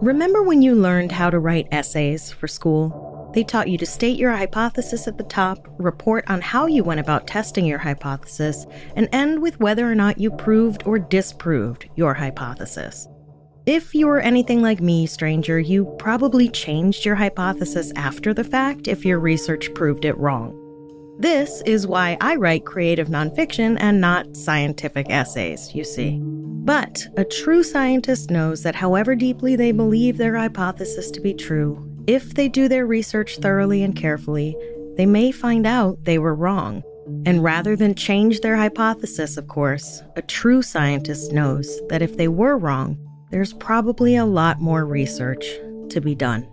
Remember when you learned how to write essays for school? They taught you to state your hypothesis at the top, report on how you went about testing your hypothesis, and end with whether or not you proved or disproved your hypothesis. If you were anything like me, stranger, you probably changed your hypothesis after the fact if your research proved it wrong. This is why I write creative nonfiction and not scientific essays, you see. But a true scientist knows that however deeply they believe their hypothesis to be true, if they do their research thoroughly and carefully, they may find out they were wrong. And rather than change their hypothesis, of course, a true scientist knows that if they were wrong, there's probably a lot more research to be done.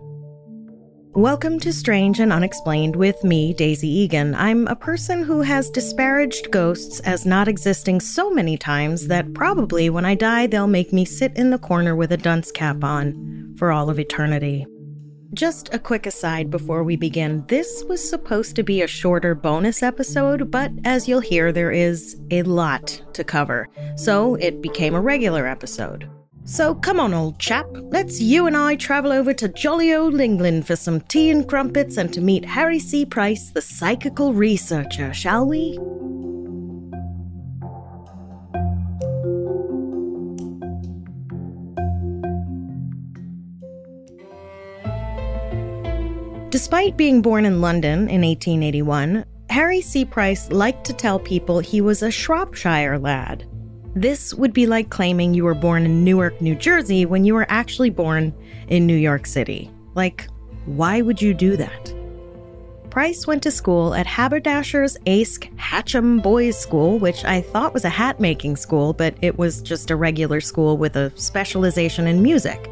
Welcome to Strange and Unexplained with me, Daisy Egan. I'm a person who has disparaged ghosts as not existing so many times that probably when I die, they'll make me sit in the corner with a dunce cap on for all of eternity. Just a quick aside before we begin this was supposed to be a shorter bonus episode, but as you'll hear, there is a lot to cover, so it became a regular episode. So come on, old chap, let's you and I travel over to jolly old England for some tea and crumpets and to meet Harry C. Price, the psychical researcher, shall we? Despite being born in London in 1881, Harry C. Price liked to tell people he was a Shropshire lad. This would be like claiming you were born in Newark, New Jersey when you were actually born in New York City. Like, why would you do that? Price went to school at Haberdasher's Aske Hatcham Boys School, which I thought was a hat making school, but it was just a regular school with a specialization in music.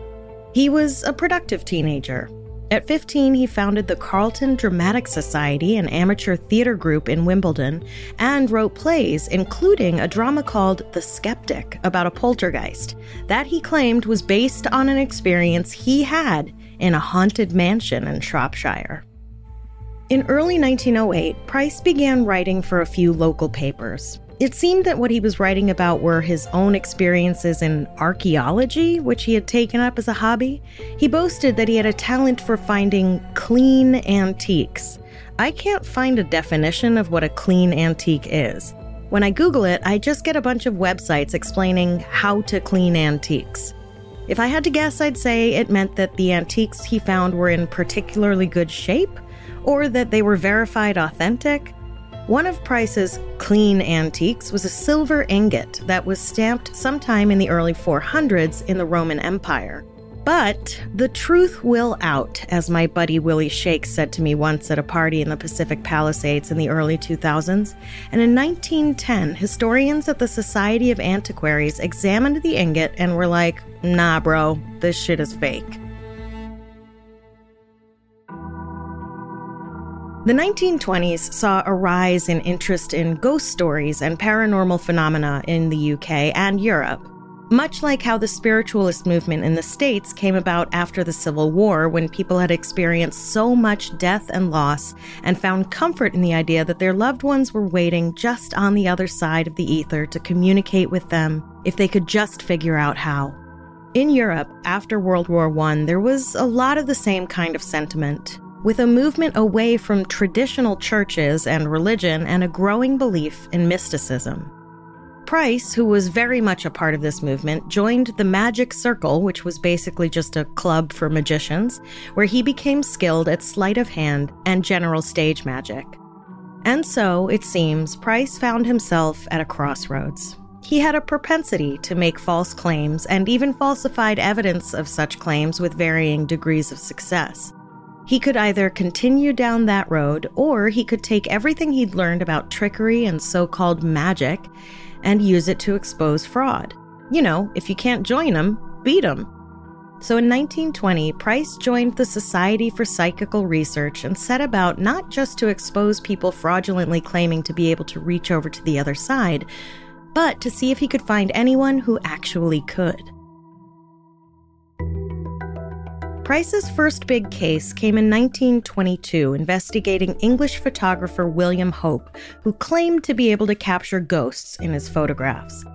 He was a productive teenager, at 15, he founded the Carlton Dramatic Society, an amateur theater group in Wimbledon, and wrote plays, including a drama called The Skeptic about a poltergeist that he claimed was based on an experience he had in a haunted mansion in Shropshire. In early 1908, Price began writing for a few local papers. It seemed that what he was writing about were his own experiences in archaeology, which he had taken up as a hobby. He boasted that he had a talent for finding clean antiques. I can't find a definition of what a clean antique is. When I Google it, I just get a bunch of websites explaining how to clean antiques. If I had to guess, I'd say it meant that the antiques he found were in particularly good shape, or that they were verified authentic. One of Price's clean antiques was a silver ingot that was stamped sometime in the early 400s in the Roman Empire. But the truth will out, as my buddy Willie Shake said to me once at a party in the Pacific Palisades in the early 2000s. And in 1910, historians at the Society of Antiquaries examined the ingot and were like, nah, bro, this shit is fake. The 1920s saw a rise in interest in ghost stories and paranormal phenomena in the UK and Europe. Much like how the spiritualist movement in the States came about after the Civil War, when people had experienced so much death and loss and found comfort in the idea that their loved ones were waiting just on the other side of the ether to communicate with them if they could just figure out how. In Europe, after World War I, there was a lot of the same kind of sentiment with a movement away from traditional churches and religion and a growing belief in mysticism. Price, who was very much a part of this movement, joined the Magic Circle, which was basically just a club for magicians, where he became skilled at sleight of hand and general stage magic. And so, it seems, Price found himself at a crossroads. He had a propensity to make false claims and even falsified evidence of such claims with varying degrees of success. He could either continue down that road, or he could take everything he'd learned about trickery and so called magic and use it to expose fraud. You know, if you can't join him, beat him. So in 1920, Price joined the Society for Psychical Research and set about not just to expose people fraudulently claiming to be able to reach over to the other side, but to see if he could find anyone who actually could. Price's first big case came in 1922, investigating English photographer William Hope, who claimed to be able to capture ghosts in his photographs.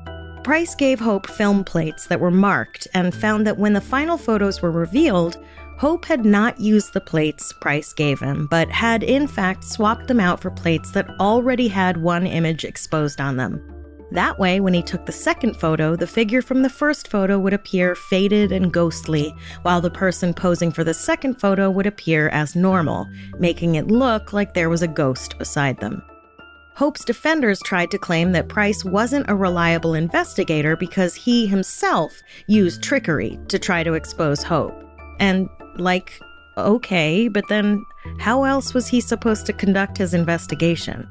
Price gave Hope film plates that were marked and found that when the final photos were revealed, Hope had not used the plates Price gave him, but had in fact swapped them out for plates that already had one image exposed on them. That way, when he took the second photo, the figure from the first photo would appear faded and ghostly, while the person posing for the second photo would appear as normal, making it look like there was a ghost beside them. Hope's defenders tried to claim that Price wasn't a reliable investigator because he himself used trickery to try to expose Hope. And, like, okay, but then how else was he supposed to conduct his investigation?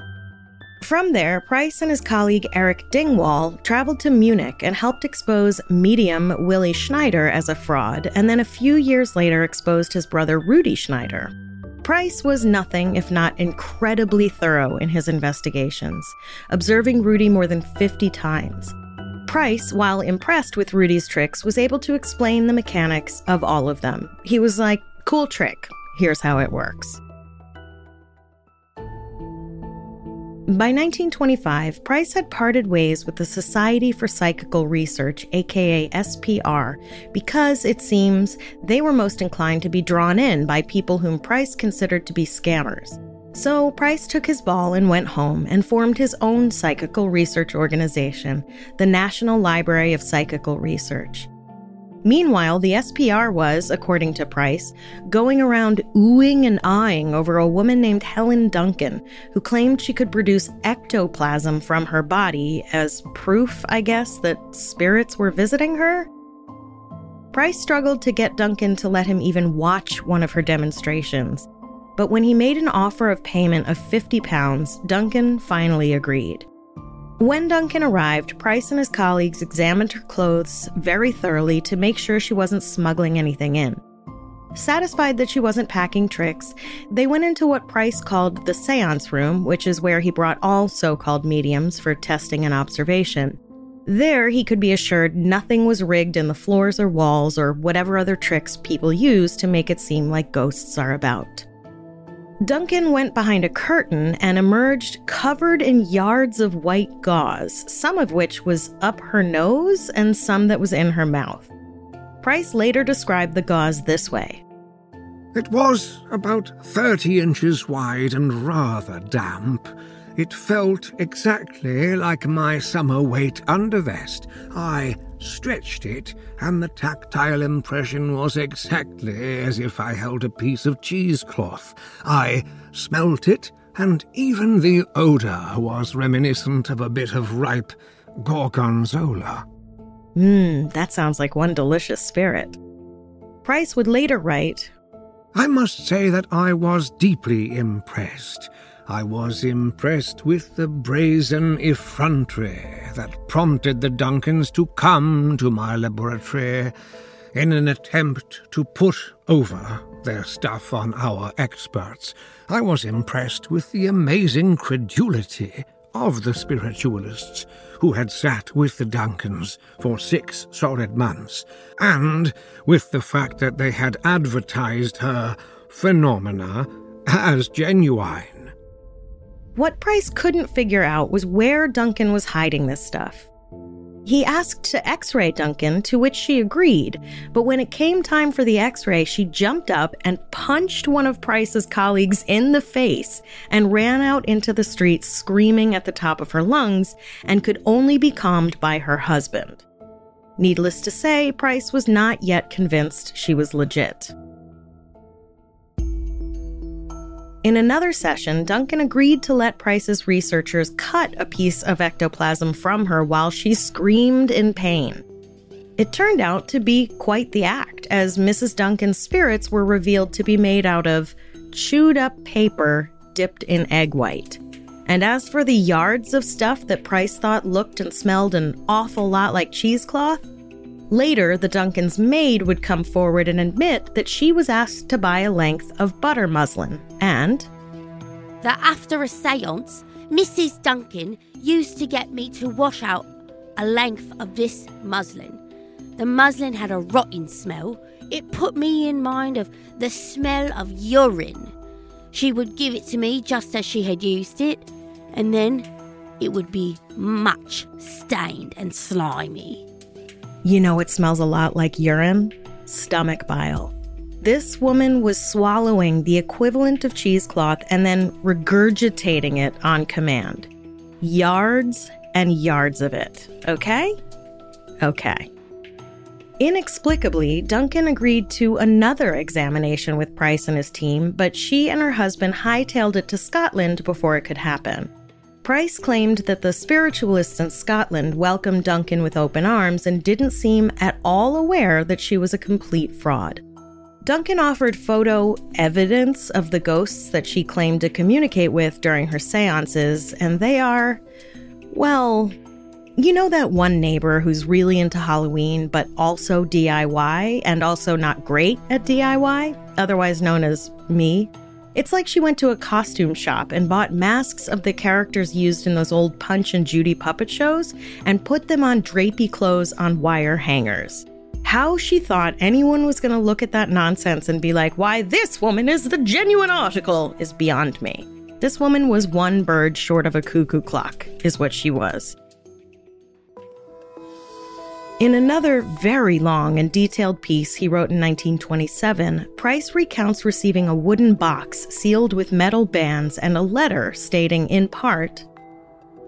From there, Price and his colleague Eric Dingwall traveled to Munich and helped expose medium Willi Schneider as a fraud, and then a few years later exposed his brother Rudi Schneider. Price was nothing if not incredibly thorough in his investigations, observing Rudi more than 50 times. Price, while impressed with Rudi's tricks, was able to explain the mechanics of all of them. He was like, cool trick, here's how it works. By 1925, Price had parted ways with the Society for Psychical Research, aka SPR, because it seems they were most inclined to be drawn in by people whom Price considered to be scammers. So Price took his ball and went home and formed his own psychical research organization, the National Library of Psychical Research. Meanwhile, the SPR was, according to Price, going around oohing and eyeing over a woman named Helen Duncan, who claimed she could produce ectoplasm from her body as proof, I guess, that spirits were visiting her. Price struggled to get Duncan to let him even watch one of her demonstrations. But when he made an offer of payment of 50 pounds, Duncan finally agreed. When Duncan arrived, Price and his colleagues examined her clothes very thoroughly to make sure she wasn't smuggling anything in. Satisfied that she wasn't packing tricks, they went into what Price called the seance room, which is where he brought all so called mediums for testing and observation. There, he could be assured nothing was rigged in the floors or walls or whatever other tricks people use to make it seem like ghosts are about. Duncan went behind a curtain and emerged covered in yards of white gauze, some of which was up her nose and some that was in her mouth. Price later described the gauze this way It was about 30 inches wide and rather damp. It felt exactly like my summer weight undervest. I stretched it, and the tactile impression was exactly as if I held a piece of cheesecloth. I smelt it, and even the odour was reminiscent of a bit of ripe gorgonzola. Mmm, that sounds like one delicious spirit. Price would later write I must say that I was deeply impressed. I was impressed with the brazen effrontery that prompted the Duncans to come to my laboratory in an attempt to put over their stuff on our experts. I was impressed with the amazing credulity of the spiritualists who had sat with the Duncans for six solid months, and with the fact that they had advertised her phenomena as genuine. What Price couldn't figure out was where Duncan was hiding this stuff. He asked to x ray Duncan, to which she agreed, but when it came time for the x ray, she jumped up and punched one of Price's colleagues in the face and ran out into the street screaming at the top of her lungs and could only be calmed by her husband. Needless to say, Price was not yet convinced she was legit. In another session, Duncan agreed to let Price's researchers cut a piece of ectoplasm from her while she screamed in pain. It turned out to be quite the act, as Mrs. Duncan's spirits were revealed to be made out of chewed up paper dipped in egg white. And as for the yards of stuff that Price thought looked and smelled an awful lot like cheesecloth, later the Duncans' maid would come forward and admit that she was asked to buy a length of butter muslin and that after a seance, Mrs. Duncan used to get me to wash out a length of this muslin. The muslin had a rotten smell. It put me in mind of the smell of urine. She would give it to me just as she had used it, and then it would be much stained and slimy. You know, it smells a lot like urine, stomach bile. This woman was swallowing the equivalent of cheesecloth and then regurgitating it on command. Yards and yards of it, okay? Okay. Inexplicably, Duncan agreed to another examination with Price and his team, but she and her husband hightailed it to Scotland before it could happen. Price claimed that the spiritualists in Scotland welcomed Duncan with open arms and didn't seem at all aware that she was a complete fraud. Duncan offered photo evidence of the ghosts that she claimed to communicate with during her seances, and they are, well, you know that one neighbor who's really into Halloween, but also DIY and also not great at DIY, otherwise known as me? It's like she went to a costume shop and bought masks of the characters used in those old Punch and Judy puppet shows and put them on drapey clothes on wire hangers. How she thought anyone was going to look at that nonsense and be like, why, this woman is the genuine article, is beyond me. This woman was one bird short of a cuckoo clock, is what she was. In another very long and detailed piece he wrote in 1927, Price recounts receiving a wooden box sealed with metal bands and a letter stating, in part,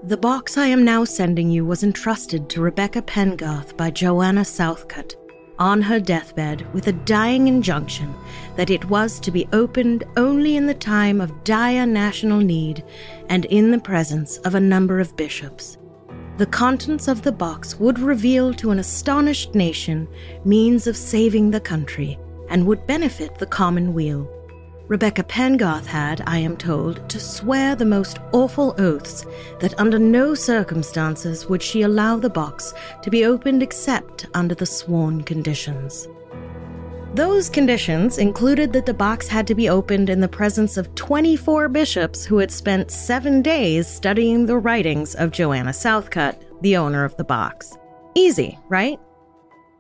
The box I am now sending you was entrusted to Rebecca Pengarth by Joanna Southcott on her deathbed with a dying injunction that it was to be opened only in the time of dire national need and in the presence of a number of bishops the contents of the box would reveal to an astonished nation means of saving the country and would benefit the common weal. Rebecca Pengarth had, I am told, to swear the most awful oaths that under no circumstances would she allow the box to be opened except under the sworn conditions. Those conditions included that the box had to be opened in the presence of 24 bishops who had spent seven days studying the writings of Joanna Southcott, the owner of the box. Easy, right?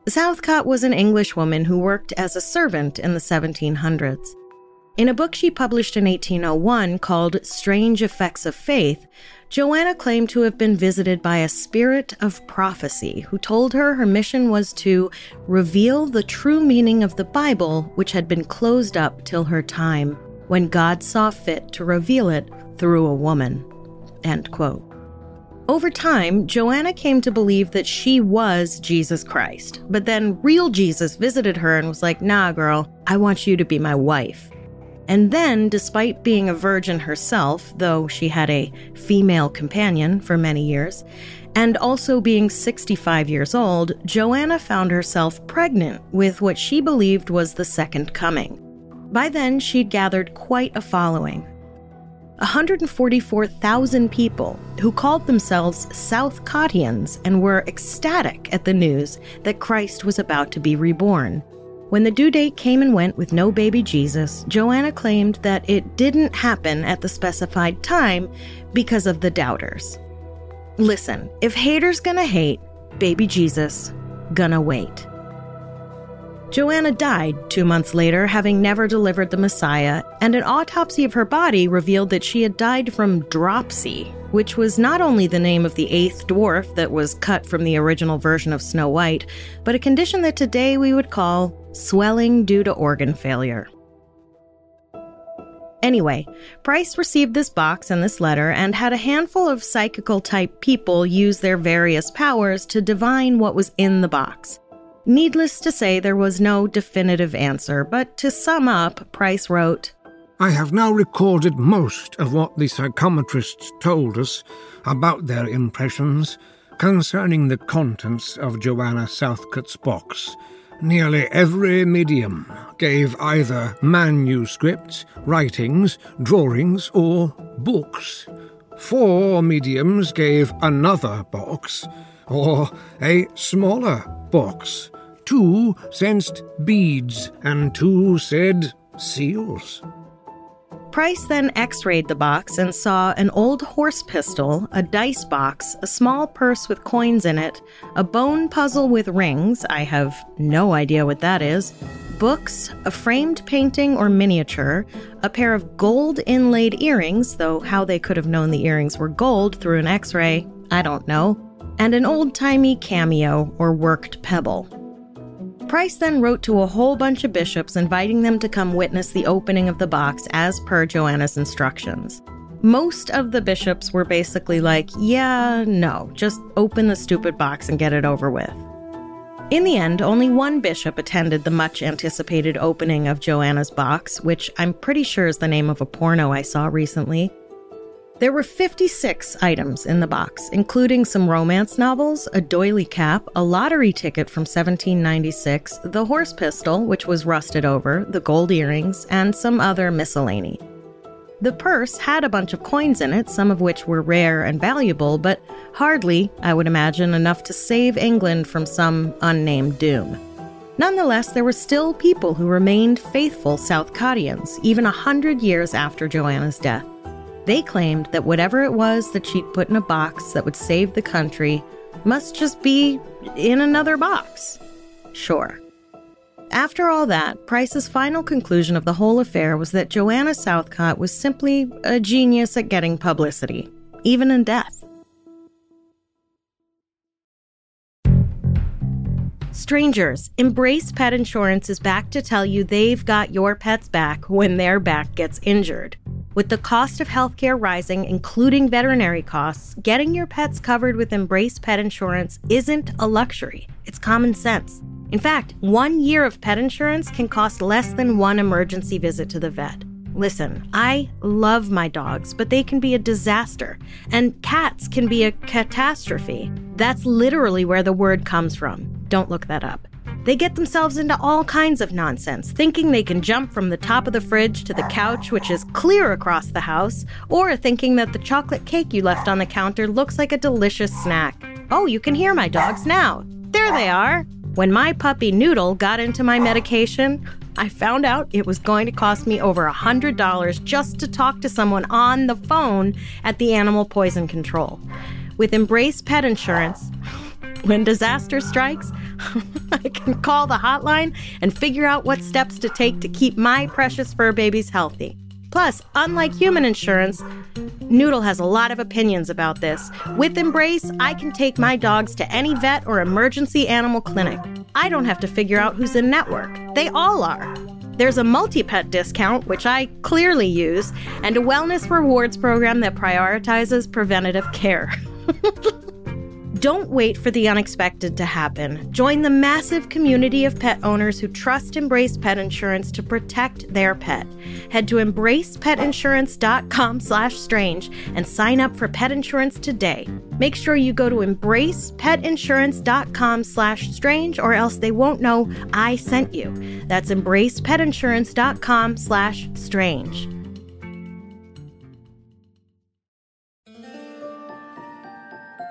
Southcott was an English woman who worked as a servant in the 1700s. In a book she published in 1801 called Strange Effects of Faith, Joanna claimed to have been visited by a spirit of prophecy who told her her mission was to reveal the true meaning of the Bible, which had been closed up till her time, when God saw fit to reveal it through a woman. End quote. Over time, Joanna came to believe that she was Jesus Christ, but then real Jesus visited her and was like, nah, girl, I want you to be my wife. And then, despite being a virgin herself, though she had a female companion for many years, and also being 65 years old, Joanna found herself pregnant with what she believed was the second coming. By then, she'd gathered quite a following 144,000 people who called themselves South Southcottians and were ecstatic at the news that Christ was about to be reborn. When the due date came and went with no baby Jesus, Joanna claimed that it didn't happen at the specified time because of the doubters. Listen, if haters gonna hate, baby Jesus gonna wait. Joanna died two months later, having never delivered the Messiah, and an autopsy of her body revealed that she had died from dropsy, which was not only the name of the eighth dwarf that was cut from the original version of Snow White, but a condition that today we would call swelling due to organ failure. Anyway, Price received this box and this letter and had a handful of psychical type people use their various powers to divine what was in the box. Needless to say, there was no definitive answer, but to sum up, Price wrote I have now recorded most of what the psychometrists told us about their impressions concerning the contents of Joanna Southcott's box Nearly every medium gave either manuscripts, writings, drawings, or books. Four mediums gave another box, or a smaller box. Two sensed beads, and two said seals. Price then x rayed the box and saw an old horse pistol, a dice box, a small purse with coins in it, a bone puzzle with rings I have no idea what that is books, a framed painting or miniature, a pair of gold inlaid earrings, though how they could have known the earrings were gold through an x ray, I don't know, and an old timey cameo or worked pebble. Price then wrote to a whole bunch of bishops inviting them to come witness the opening of the box as per Joanna's instructions. Most of the bishops were basically like, yeah, no, just open the stupid box and get it over with. In the end, only one bishop attended the much anticipated opening of Joanna's box, which I'm pretty sure is the name of a porno I saw recently. There were 56 items in the box, including some romance novels, a doily cap, a lottery ticket from 1796, the horse pistol, which was rusted over, the gold earrings, and some other miscellany. The purse had a bunch of coins in it, some of which were rare and valuable, but hardly, I would imagine, enough to save England from some unnamed doom. Nonetheless, there were still people who remained faithful Southcottians, even a hundred years after Joanna's death. They claimed that whatever it was that she'd put in a box that would save the country must just be in another box. Sure. After all that, Price's final conclusion of the whole affair was that Joanna Southcott was simply a genius at getting publicity, even in death. Strangers, Embrace Pet Insurance is back to tell you they've got your pet's back when their back gets injured. With the cost of healthcare rising, including veterinary costs, getting your pets covered with Embrace Pet Insurance isn't a luxury, it's common sense. In fact, one year of pet insurance can cost less than one emergency visit to the vet. Listen, I love my dogs, but they can be a disaster, and cats can be a catastrophe. That's literally where the word comes from. Don't look that up. They get themselves into all kinds of nonsense, thinking they can jump from the top of the fridge to the couch, which is clear across the house, or thinking that the chocolate cake you left on the counter looks like a delicious snack. Oh, you can hear my dogs now. There they are. When my puppy Noodle got into my medication, I found out it was going to cost me over a $100 just to talk to someone on the phone at the Animal Poison Control. With Embrace Pet Insurance, when disaster strikes, I can call the hotline and figure out what steps to take to keep my precious fur babies healthy. Plus, unlike human insurance, Noodle has a lot of opinions about this. With Embrace, I can take my dogs to any vet or emergency animal clinic. I don't have to figure out who's in network. They all are. There's a multi pet discount, which I clearly use, and a wellness rewards program that prioritizes preventative care. Don't wait for the unexpected to happen. Join the massive community of pet owners who trust Embrace Pet Insurance to protect their pet. Head to embracepetinsurance.com/strange and sign up for pet insurance today. Make sure you go to embracepetinsurance.com/strange or else they won't know I sent you. That's embracepetinsurance.com/strange.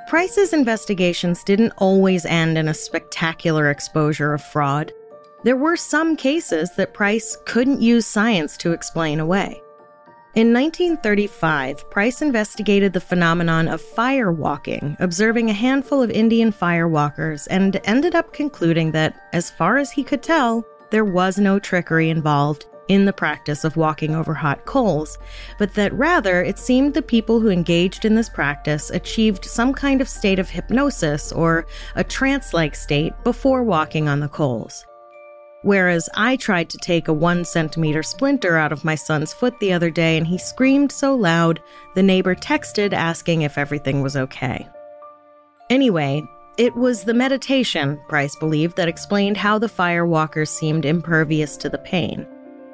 Price's investigations didn't always end in a spectacular exposure of fraud. There were some cases that Price couldn't use science to explain away. In 1935, Price investigated the phenomenon of fire walking, observing a handful of Indian firewalkers, and ended up concluding that, as far as he could tell, there was no trickery involved in the practice of walking over hot coals, but that rather it seemed the people who engaged in this practice achieved some kind of state of hypnosis or a trance like state before walking on the coals. Whereas I tried to take a one centimeter splinter out of my son's foot the other day and he screamed so loud, the neighbor texted asking if everything was okay. Anyway, it was the meditation, Price believed, that explained how the firewalkers seemed impervious to the pain.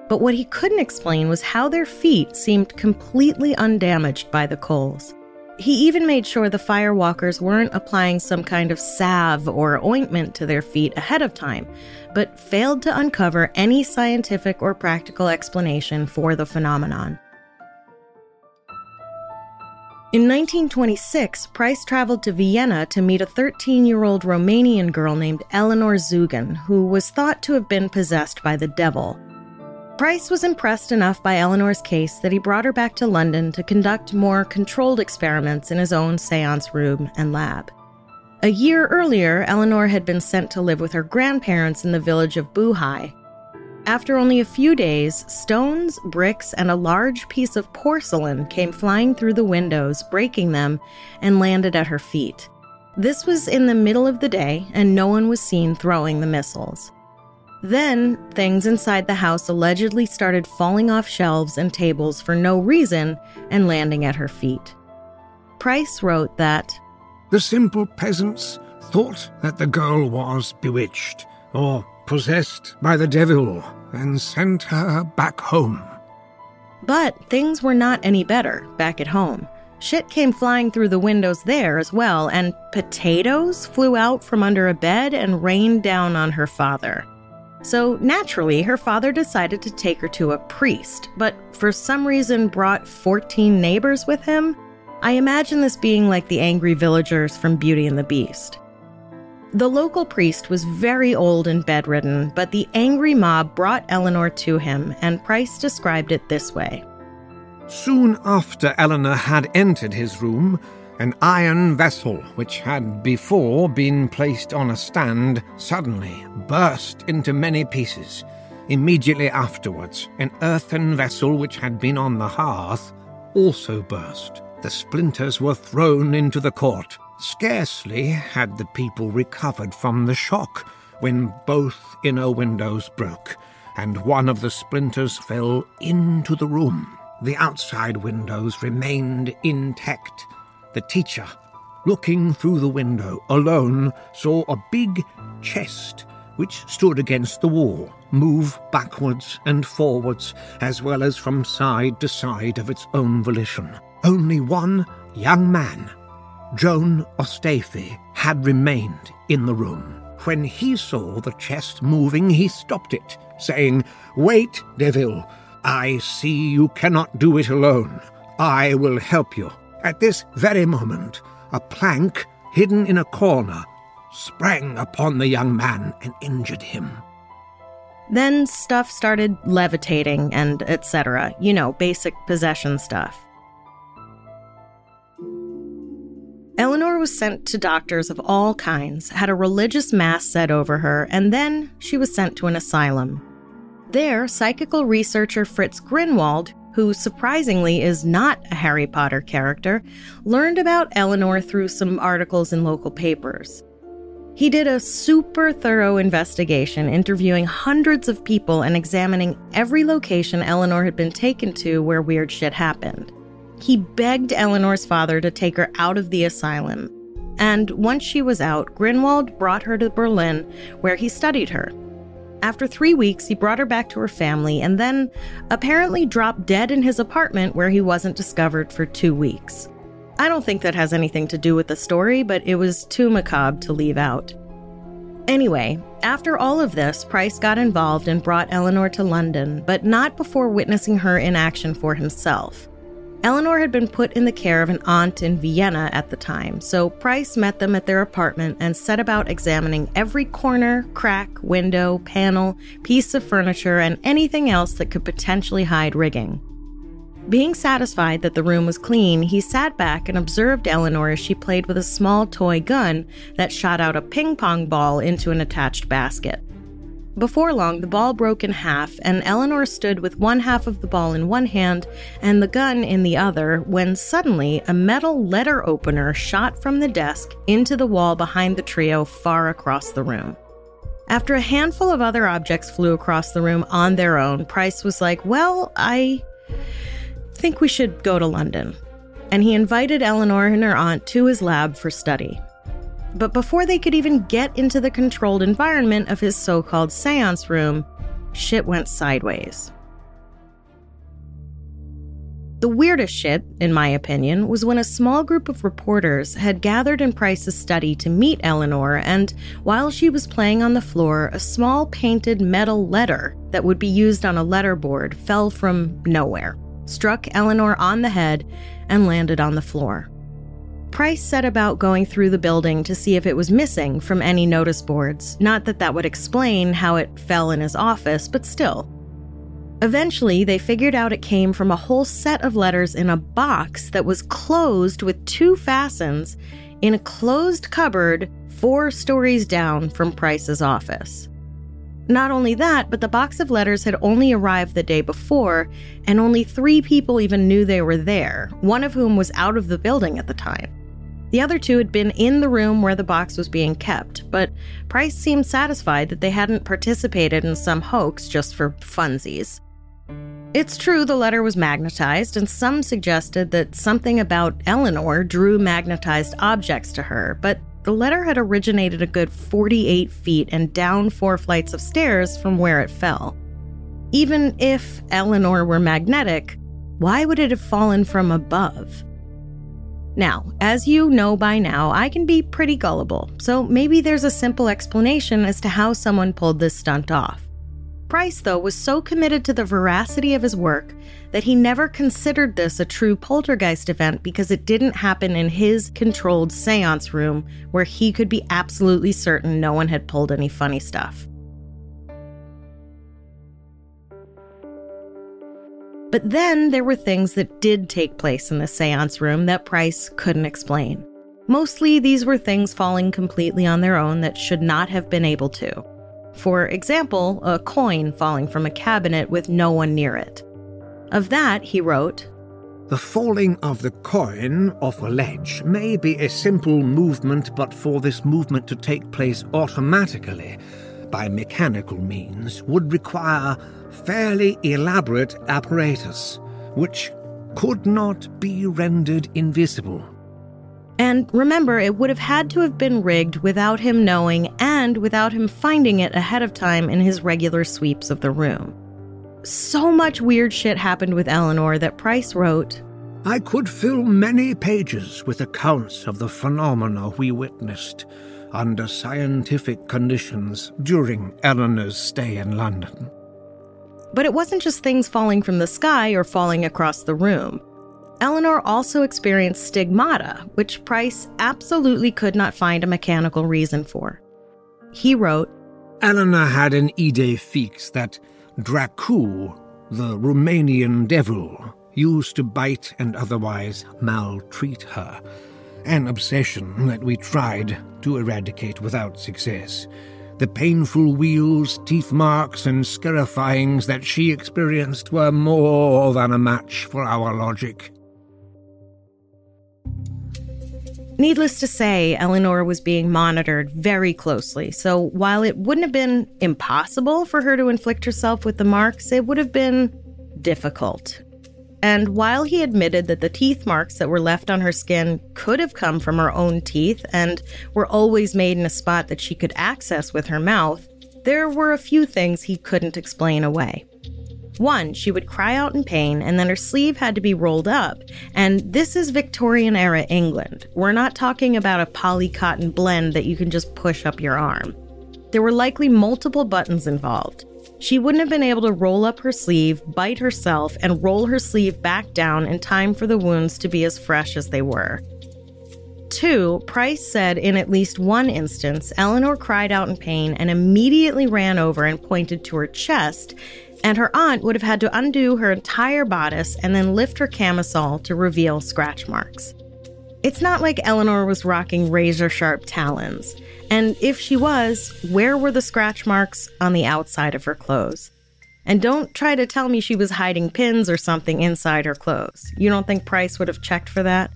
But what he couldn't explain was how their feet seemed completely undamaged by the coals. He even made sure the firewalkers weren't applying some kind of salve or ointment to their feet ahead of time, but failed to uncover any scientific or practical explanation for the phenomenon. In 1926, Price traveled to Vienna to meet a 13 year old Romanian girl named Eleanor Zugun, who was thought to have been possessed by the devil. Price was impressed enough by Eleanor's case that he brought her back to London to conduct more controlled experiments in his own seance room and lab. A year earlier, Eleanor had been sent to live with her grandparents in the village of Buhai. After only a few days, stones, bricks, and a large piece of porcelain came flying through the windows, breaking them, and landed at her feet. This was in the middle of the day, and no one was seen throwing the missiles. Then, things inside the house allegedly started falling off shelves and tables for no reason and landing at her feet. Price wrote that The simple peasants thought that the girl was bewitched or possessed by the devil and sent her back home. But things were not any better back at home. Shit came flying through the windows there as well, and potatoes flew out from under a bed and rained down on her father. So naturally, her father decided to take her to a priest, but for some reason brought 14 neighbors with him. I imagine this being like the angry villagers from Beauty and the Beast. The local priest was very old and bedridden, but the angry mob brought Eleanor to him, and Price described it this way Soon after Eleanor had entered his room, an iron vessel, which had before been placed on a stand, suddenly burst into many pieces. Immediately afterwards, an earthen vessel which had been on the hearth also burst. The splinters were thrown into the court. Scarcely had the people recovered from the shock when both inner windows broke, and one of the splinters fell into the room. The outside windows remained intact. The teacher, looking through the window alone, saw a big chest which stood against the wall move backwards and forwards, as well as from side to side of its own volition. Only one young man Joan Ostafy had remained in the room. When he saw the chest moving, he stopped it, saying, Wait, Devil. I see you cannot do it alone. I will help you. At this very moment, a plank hidden in a corner sprang upon the young man and injured him. Then stuff started levitating and etc. You know, basic possession stuff. Eleanor was sent to doctors of all kinds, had a religious mass said over her, and then she was sent to an asylum. There, psychical researcher Fritz Grunewald, who surprisingly is not a Harry Potter character, learned about Eleanor through some articles in local papers. He did a super thorough investigation, interviewing hundreds of people and examining every location Eleanor had been taken to where weird shit happened. He begged Eleanor's father to take her out of the asylum. And once she was out, Grunewald brought her to Berlin, where he studied her. After three weeks, he brought her back to her family and then apparently dropped dead in his apartment where he wasn't discovered for two weeks. I don't think that has anything to do with the story, but it was too macabre to leave out. Anyway, after all of this, Price got involved and brought Eleanor to London, but not before witnessing her in action for himself. Eleanor had been put in the care of an aunt in Vienna at the time, so Price met them at their apartment and set about examining every corner, crack, window, panel, piece of furniture, and anything else that could potentially hide rigging. Being satisfied that the room was clean, he sat back and observed Eleanor as she played with a small toy gun that shot out a ping pong ball into an attached basket. Before long, the ball broke in half, and Eleanor stood with one half of the ball in one hand and the gun in the other when suddenly a metal letter opener shot from the desk into the wall behind the trio far across the room. After a handful of other objects flew across the room on their own, Price was like, Well, I think we should go to London. And he invited Eleanor and her aunt to his lab for study. But before they could even get into the controlled environment of his so called seance room, shit went sideways. The weirdest shit, in my opinion, was when a small group of reporters had gathered in Price's study to meet Eleanor, and while she was playing on the floor, a small painted metal letter that would be used on a letterboard fell from nowhere, struck Eleanor on the head, and landed on the floor. Price set about going through the building to see if it was missing from any notice boards. Not that that would explain how it fell in his office, but still. Eventually, they figured out it came from a whole set of letters in a box that was closed with two fastens in a closed cupboard four stories down from Price's office. Not only that, but the box of letters had only arrived the day before, and only three people even knew they were there, one of whom was out of the building at the time. The other two had been in the room where the box was being kept, but Price seemed satisfied that they hadn't participated in some hoax just for funsies. It's true the letter was magnetized, and some suggested that something about Eleanor drew magnetized objects to her, but the letter had originated a good 48 feet and down four flights of stairs from where it fell. Even if Eleanor were magnetic, why would it have fallen from above? Now, as you know by now, I can be pretty gullible, so maybe there's a simple explanation as to how someone pulled this stunt off. Price, though, was so committed to the veracity of his work that he never considered this a true poltergeist event because it didn't happen in his controlled seance room where he could be absolutely certain no one had pulled any funny stuff. But then there were things that did take place in the seance room that Price couldn't explain. Mostly, these were things falling completely on their own that should not have been able to. For example, a coin falling from a cabinet with no one near it. Of that, he wrote The falling of the coin off a ledge may be a simple movement, but for this movement to take place automatically by mechanical means would require fairly elaborate apparatus, which could not be rendered invisible. And remember, it would have had to have been rigged without him knowing and without him finding it ahead of time in his regular sweeps of the room. So much weird shit happened with Eleanor that Price wrote I could fill many pages with accounts of the phenomena we witnessed under scientific conditions during Eleanor's stay in London. But it wasn't just things falling from the sky or falling across the room. Eleanor also experienced stigmata, which Price absolutely could not find a mechanical reason for. He wrote Eleanor had an idée fixe that Dracu, the Romanian devil, used to bite and otherwise maltreat her, an obsession that we tried to eradicate without success. The painful wheals, teeth marks, and scarifyings that she experienced were more than a match for our logic. Needless to say, Eleanor was being monitored very closely, so while it wouldn't have been impossible for her to inflict herself with the marks, it would have been difficult. And while he admitted that the teeth marks that were left on her skin could have come from her own teeth and were always made in a spot that she could access with her mouth, there were a few things he couldn't explain away. One, she would cry out in pain, and then her sleeve had to be rolled up. And this is Victorian era England. We're not talking about a poly cotton blend that you can just push up your arm. There were likely multiple buttons involved. She wouldn't have been able to roll up her sleeve, bite herself, and roll her sleeve back down in time for the wounds to be as fresh as they were. Two, Price said in at least one instance, Eleanor cried out in pain and immediately ran over and pointed to her chest, and her aunt would have had to undo her entire bodice and then lift her camisole to reveal scratch marks. It's not like Eleanor was rocking razor sharp talons. And if she was, where were the scratch marks on the outside of her clothes? And don't try to tell me she was hiding pins or something inside her clothes. You don't think Price would have checked for that?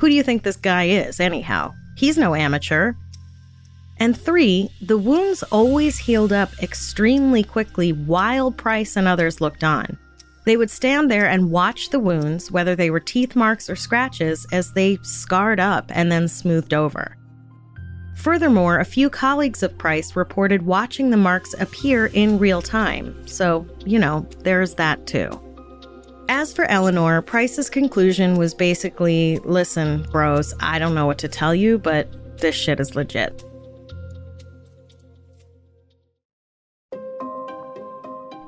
Who do you think this guy is, anyhow? He's no amateur. And three, the wounds always healed up extremely quickly while Price and others looked on. They would stand there and watch the wounds, whether they were teeth marks or scratches, as they scarred up and then smoothed over. Furthermore, a few colleagues of Price reported watching the marks appear in real time, so, you know, there's that too. As for Eleanor, Price's conclusion was basically listen, bros, I don't know what to tell you, but this shit is legit.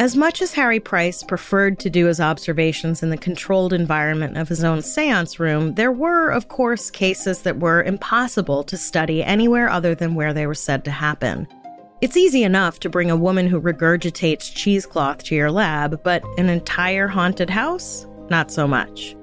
As much as Harry Price preferred to do his observations in the controlled environment of his own seance room, there were, of course, cases that were impossible to study anywhere other than where they were said to happen. It's easy enough to bring a woman who regurgitates cheesecloth to your lab, but an entire haunted house? Not so much.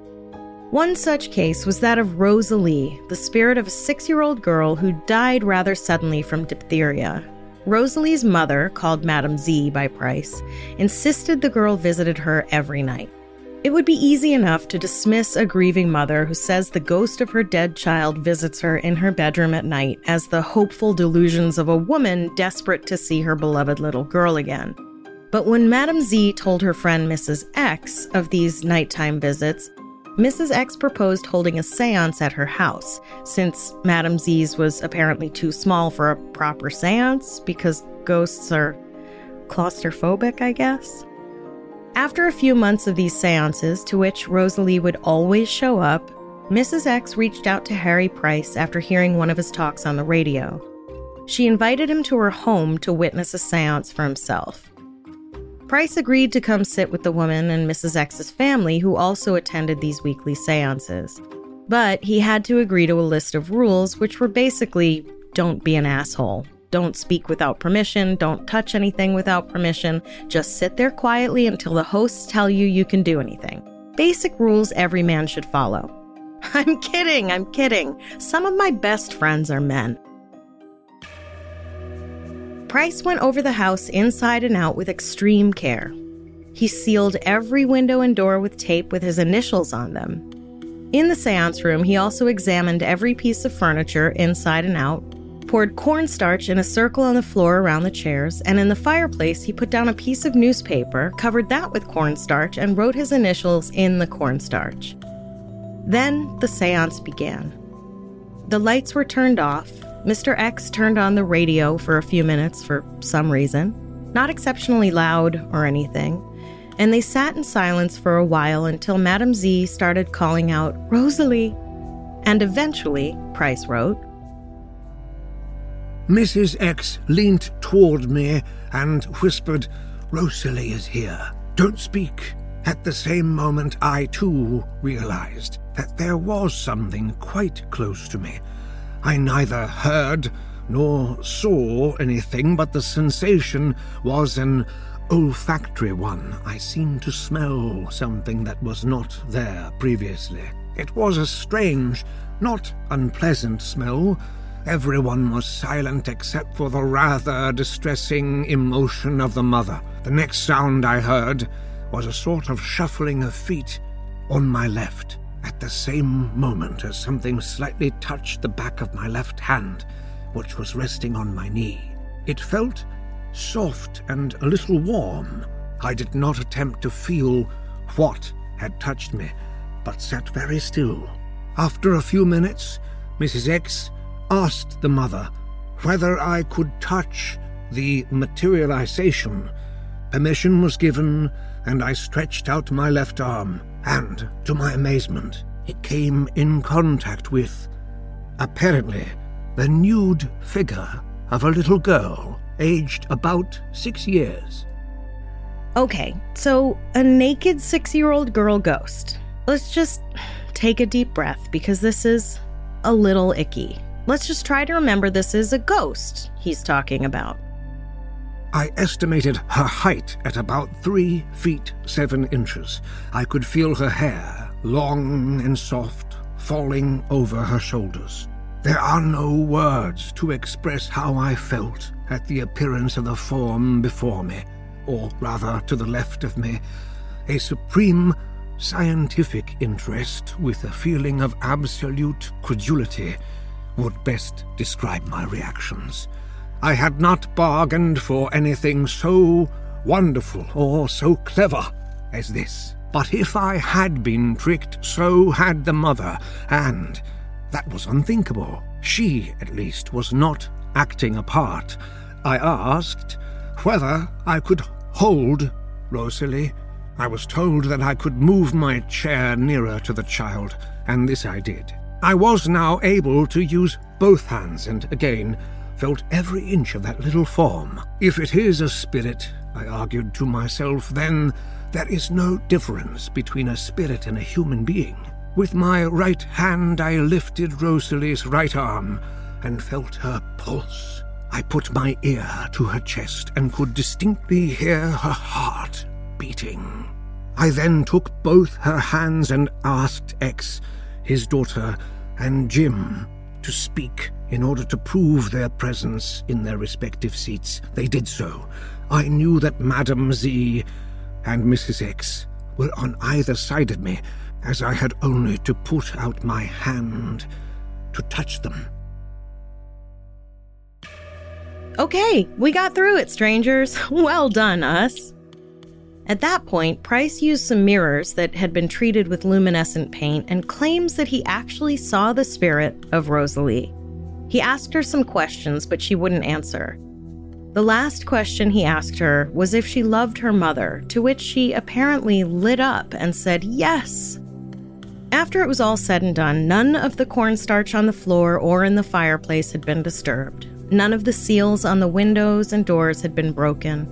One such case was that of Rosalie, the spirit of a six year old girl who died rather suddenly from diphtheria. Rosalie's mother, called Madame Z by Price, insisted the girl visited her every night. It would be easy enough to dismiss a grieving mother who says the ghost of her dead child visits her in her bedroom at night as the hopeful delusions of a woman desperate to see her beloved little girl again. But when Madame Z told her friend Mrs. X of these nighttime visits, Mrs. X proposed holding a seance at her house, since Madame Z's was apparently too small for a proper seance because ghosts are claustrophobic, I guess. After a few months of these seances, to which Rosalie would always show up, Mrs. X reached out to Harry Price after hearing one of his talks on the radio. She invited him to her home to witness a seance for himself. Price agreed to come sit with the woman and Mrs. X's family, who also attended these weekly seances. But he had to agree to a list of rules, which were basically don't be an asshole, don't speak without permission, don't touch anything without permission, just sit there quietly until the hosts tell you you can do anything. Basic rules every man should follow. I'm kidding, I'm kidding. Some of my best friends are men. Price went over the house inside and out with extreme care. He sealed every window and door with tape with his initials on them. In the seance room, he also examined every piece of furniture inside and out, poured cornstarch in a circle on the floor around the chairs, and in the fireplace, he put down a piece of newspaper, covered that with cornstarch, and wrote his initials in the cornstarch. Then the seance began. The lights were turned off, Mr. X turned on the radio for a few minutes for some reason, not exceptionally loud or anything, and they sat in silence for a while until Madame Z started calling out, Rosalie! And eventually, Price wrote, Mrs. X leaned toward me and whispered, Rosalie is here. Don't speak. At the same moment, I too realized that there was something quite close to me I neither heard nor saw anything, but the sensation was an olfactory one. I seemed to smell something that was not there previously. It was a strange, not unpleasant smell. Everyone was silent except for the rather distressing emotion of the mother. The next sound I heard was a sort of shuffling of feet on my left the same moment as something slightly touched the back of my left hand, which was resting on my knee. It felt soft and a little warm. I did not attempt to feel what had touched me, but sat very still. After a few minutes, Mrs. X asked the mother whether I could touch the materialization. Permission was given, and I stretched out my left arm and, to my amazement, it came in contact with, apparently, the nude figure of a little girl aged about six years. Okay, so a naked six year old girl ghost. Let's just take a deep breath because this is a little icky. Let's just try to remember this is a ghost he's talking about. I estimated her height at about three feet seven inches. I could feel her hair, long and soft, falling over her shoulders. There are no words to express how I felt at the appearance of the form before me, or rather to the left of me, a supreme scientific interest with a feeling of absolute credulity would best describe my reactions. I had not bargained for anything so wonderful or so clever as this. But if I had been tricked, so had the mother, and that was unthinkable. She, at least, was not acting a part. I asked whether I could hold Rosalie. I was told that I could move my chair nearer to the child, and this I did. I was now able to use both hands, and again, felt every inch of that little form. If it is a spirit, I argued to myself, then there is no difference between a spirit and a human being. With my right hand, I lifted Rosalie's right arm and felt her pulse. I put my ear to her chest and could distinctly hear her heart beating. I then took both her hands and asked X, his daughter, and Jim to speak In order to prove their presence in their respective seats, they did so. I knew that Madame Z and Mrs. X were on either side of me, as I had only to put out my hand to touch them. Okay, we got through it, strangers. Well done, us. At that point, Price used some mirrors that had been treated with luminescent paint and claims that he actually saw the spirit of Rosalie. He asked her some questions, but she wouldn't answer. The last question he asked her was if she loved her mother, to which she apparently lit up and said yes. After it was all said and done, none of the cornstarch on the floor or in the fireplace had been disturbed. None of the seals on the windows and doors had been broken.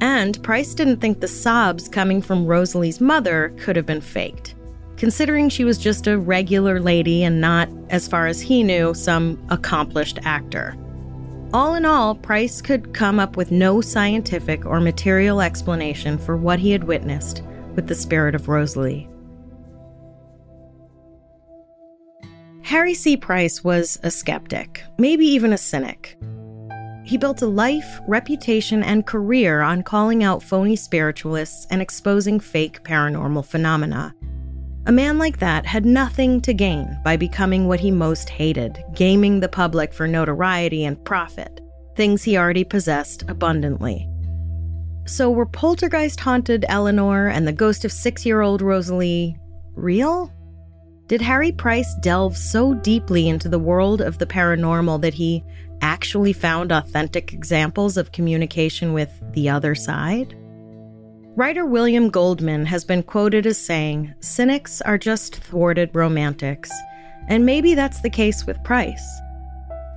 And Price didn't think the sobs coming from Rosalie's mother could have been faked, considering she was just a regular lady and not, as far as he knew, some accomplished actor. All in all, Price could come up with no scientific or material explanation for what he had witnessed with the spirit of Rosalie. Harry C. Price was a skeptic, maybe even a cynic. He built a life, reputation, and career on calling out phony spiritualists and exposing fake paranormal phenomena. A man like that had nothing to gain by becoming what he most hated, gaming the public for notoriety and profit, things he already possessed abundantly. So, were poltergeist haunted Eleanor and the ghost of six year old Rosalie real? Did Harry Price delve so deeply into the world of the paranormal that he actually found authentic examples of communication with the other side? Writer William Goldman has been quoted as saying, Cynics are just thwarted romantics. And maybe that's the case with Price.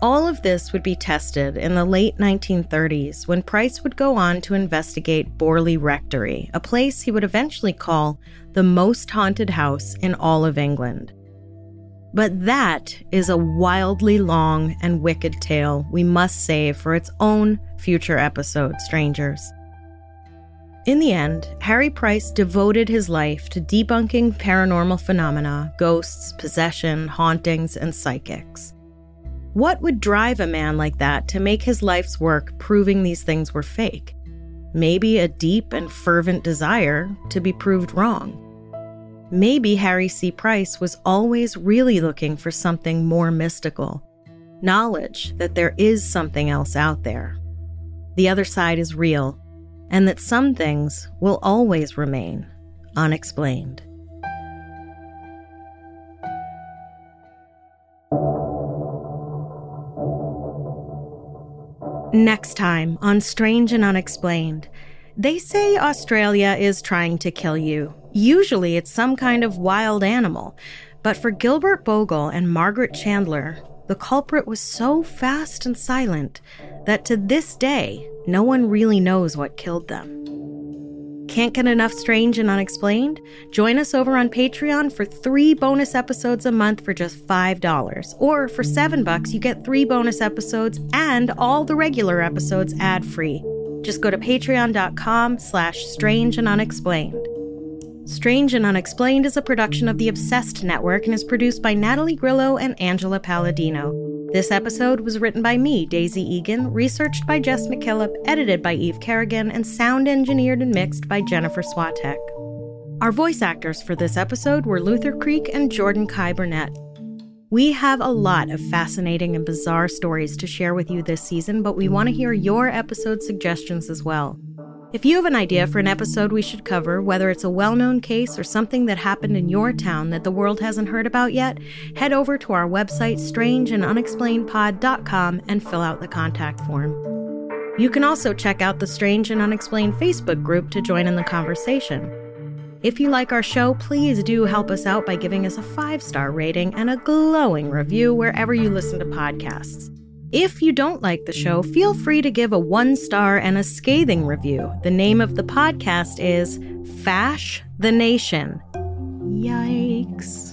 All of this would be tested in the late 1930s when Price would go on to investigate Borley Rectory, a place he would eventually call the most haunted house in all of England. But that is a wildly long and wicked tale we must save for its own future episode, strangers. In the end, Harry Price devoted his life to debunking paranormal phenomena, ghosts, possession, hauntings, and psychics. What would drive a man like that to make his life's work proving these things were fake? Maybe a deep and fervent desire to be proved wrong. Maybe Harry C. Price was always really looking for something more mystical knowledge that there is something else out there. The other side is real, and that some things will always remain unexplained. Next time on Strange and Unexplained, they say Australia is trying to kill you. Usually it's some kind of wild animal. But for Gilbert Bogle and Margaret Chandler, the culprit was so fast and silent that to this day, no one really knows what killed them. Can't get enough strange and unexplained? Join us over on Patreon for three bonus episodes a month for just $5. Or for 7 bucks, you get three bonus episodes and all the regular episodes ad-free. Just go to patreon.com slash strange and unexplained. Strange and Unexplained is a production of the Obsessed Network and is produced by Natalie Grillo and Angela Palladino. This episode was written by me, Daisy Egan, researched by Jess McKillop, edited by Eve Kerrigan, and sound engineered and mixed by Jennifer Swatek. Our voice actors for this episode were Luther Creek and Jordan Kai Burnett. We have a lot of fascinating and bizarre stories to share with you this season, but we want to hear your episode suggestions as well. If you have an idea for an episode we should cover, whether it's a well known case or something that happened in your town that the world hasn't heard about yet, head over to our website, strangeandunexplainedpod.com, and fill out the contact form. You can also check out the Strange and Unexplained Facebook group to join in the conversation. If you like our show, please do help us out by giving us a five star rating and a glowing review wherever you listen to podcasts. If you don't like the show, feel free to give a one star and a scathing review. The name of the podcast is Fash the Nation. Yikes.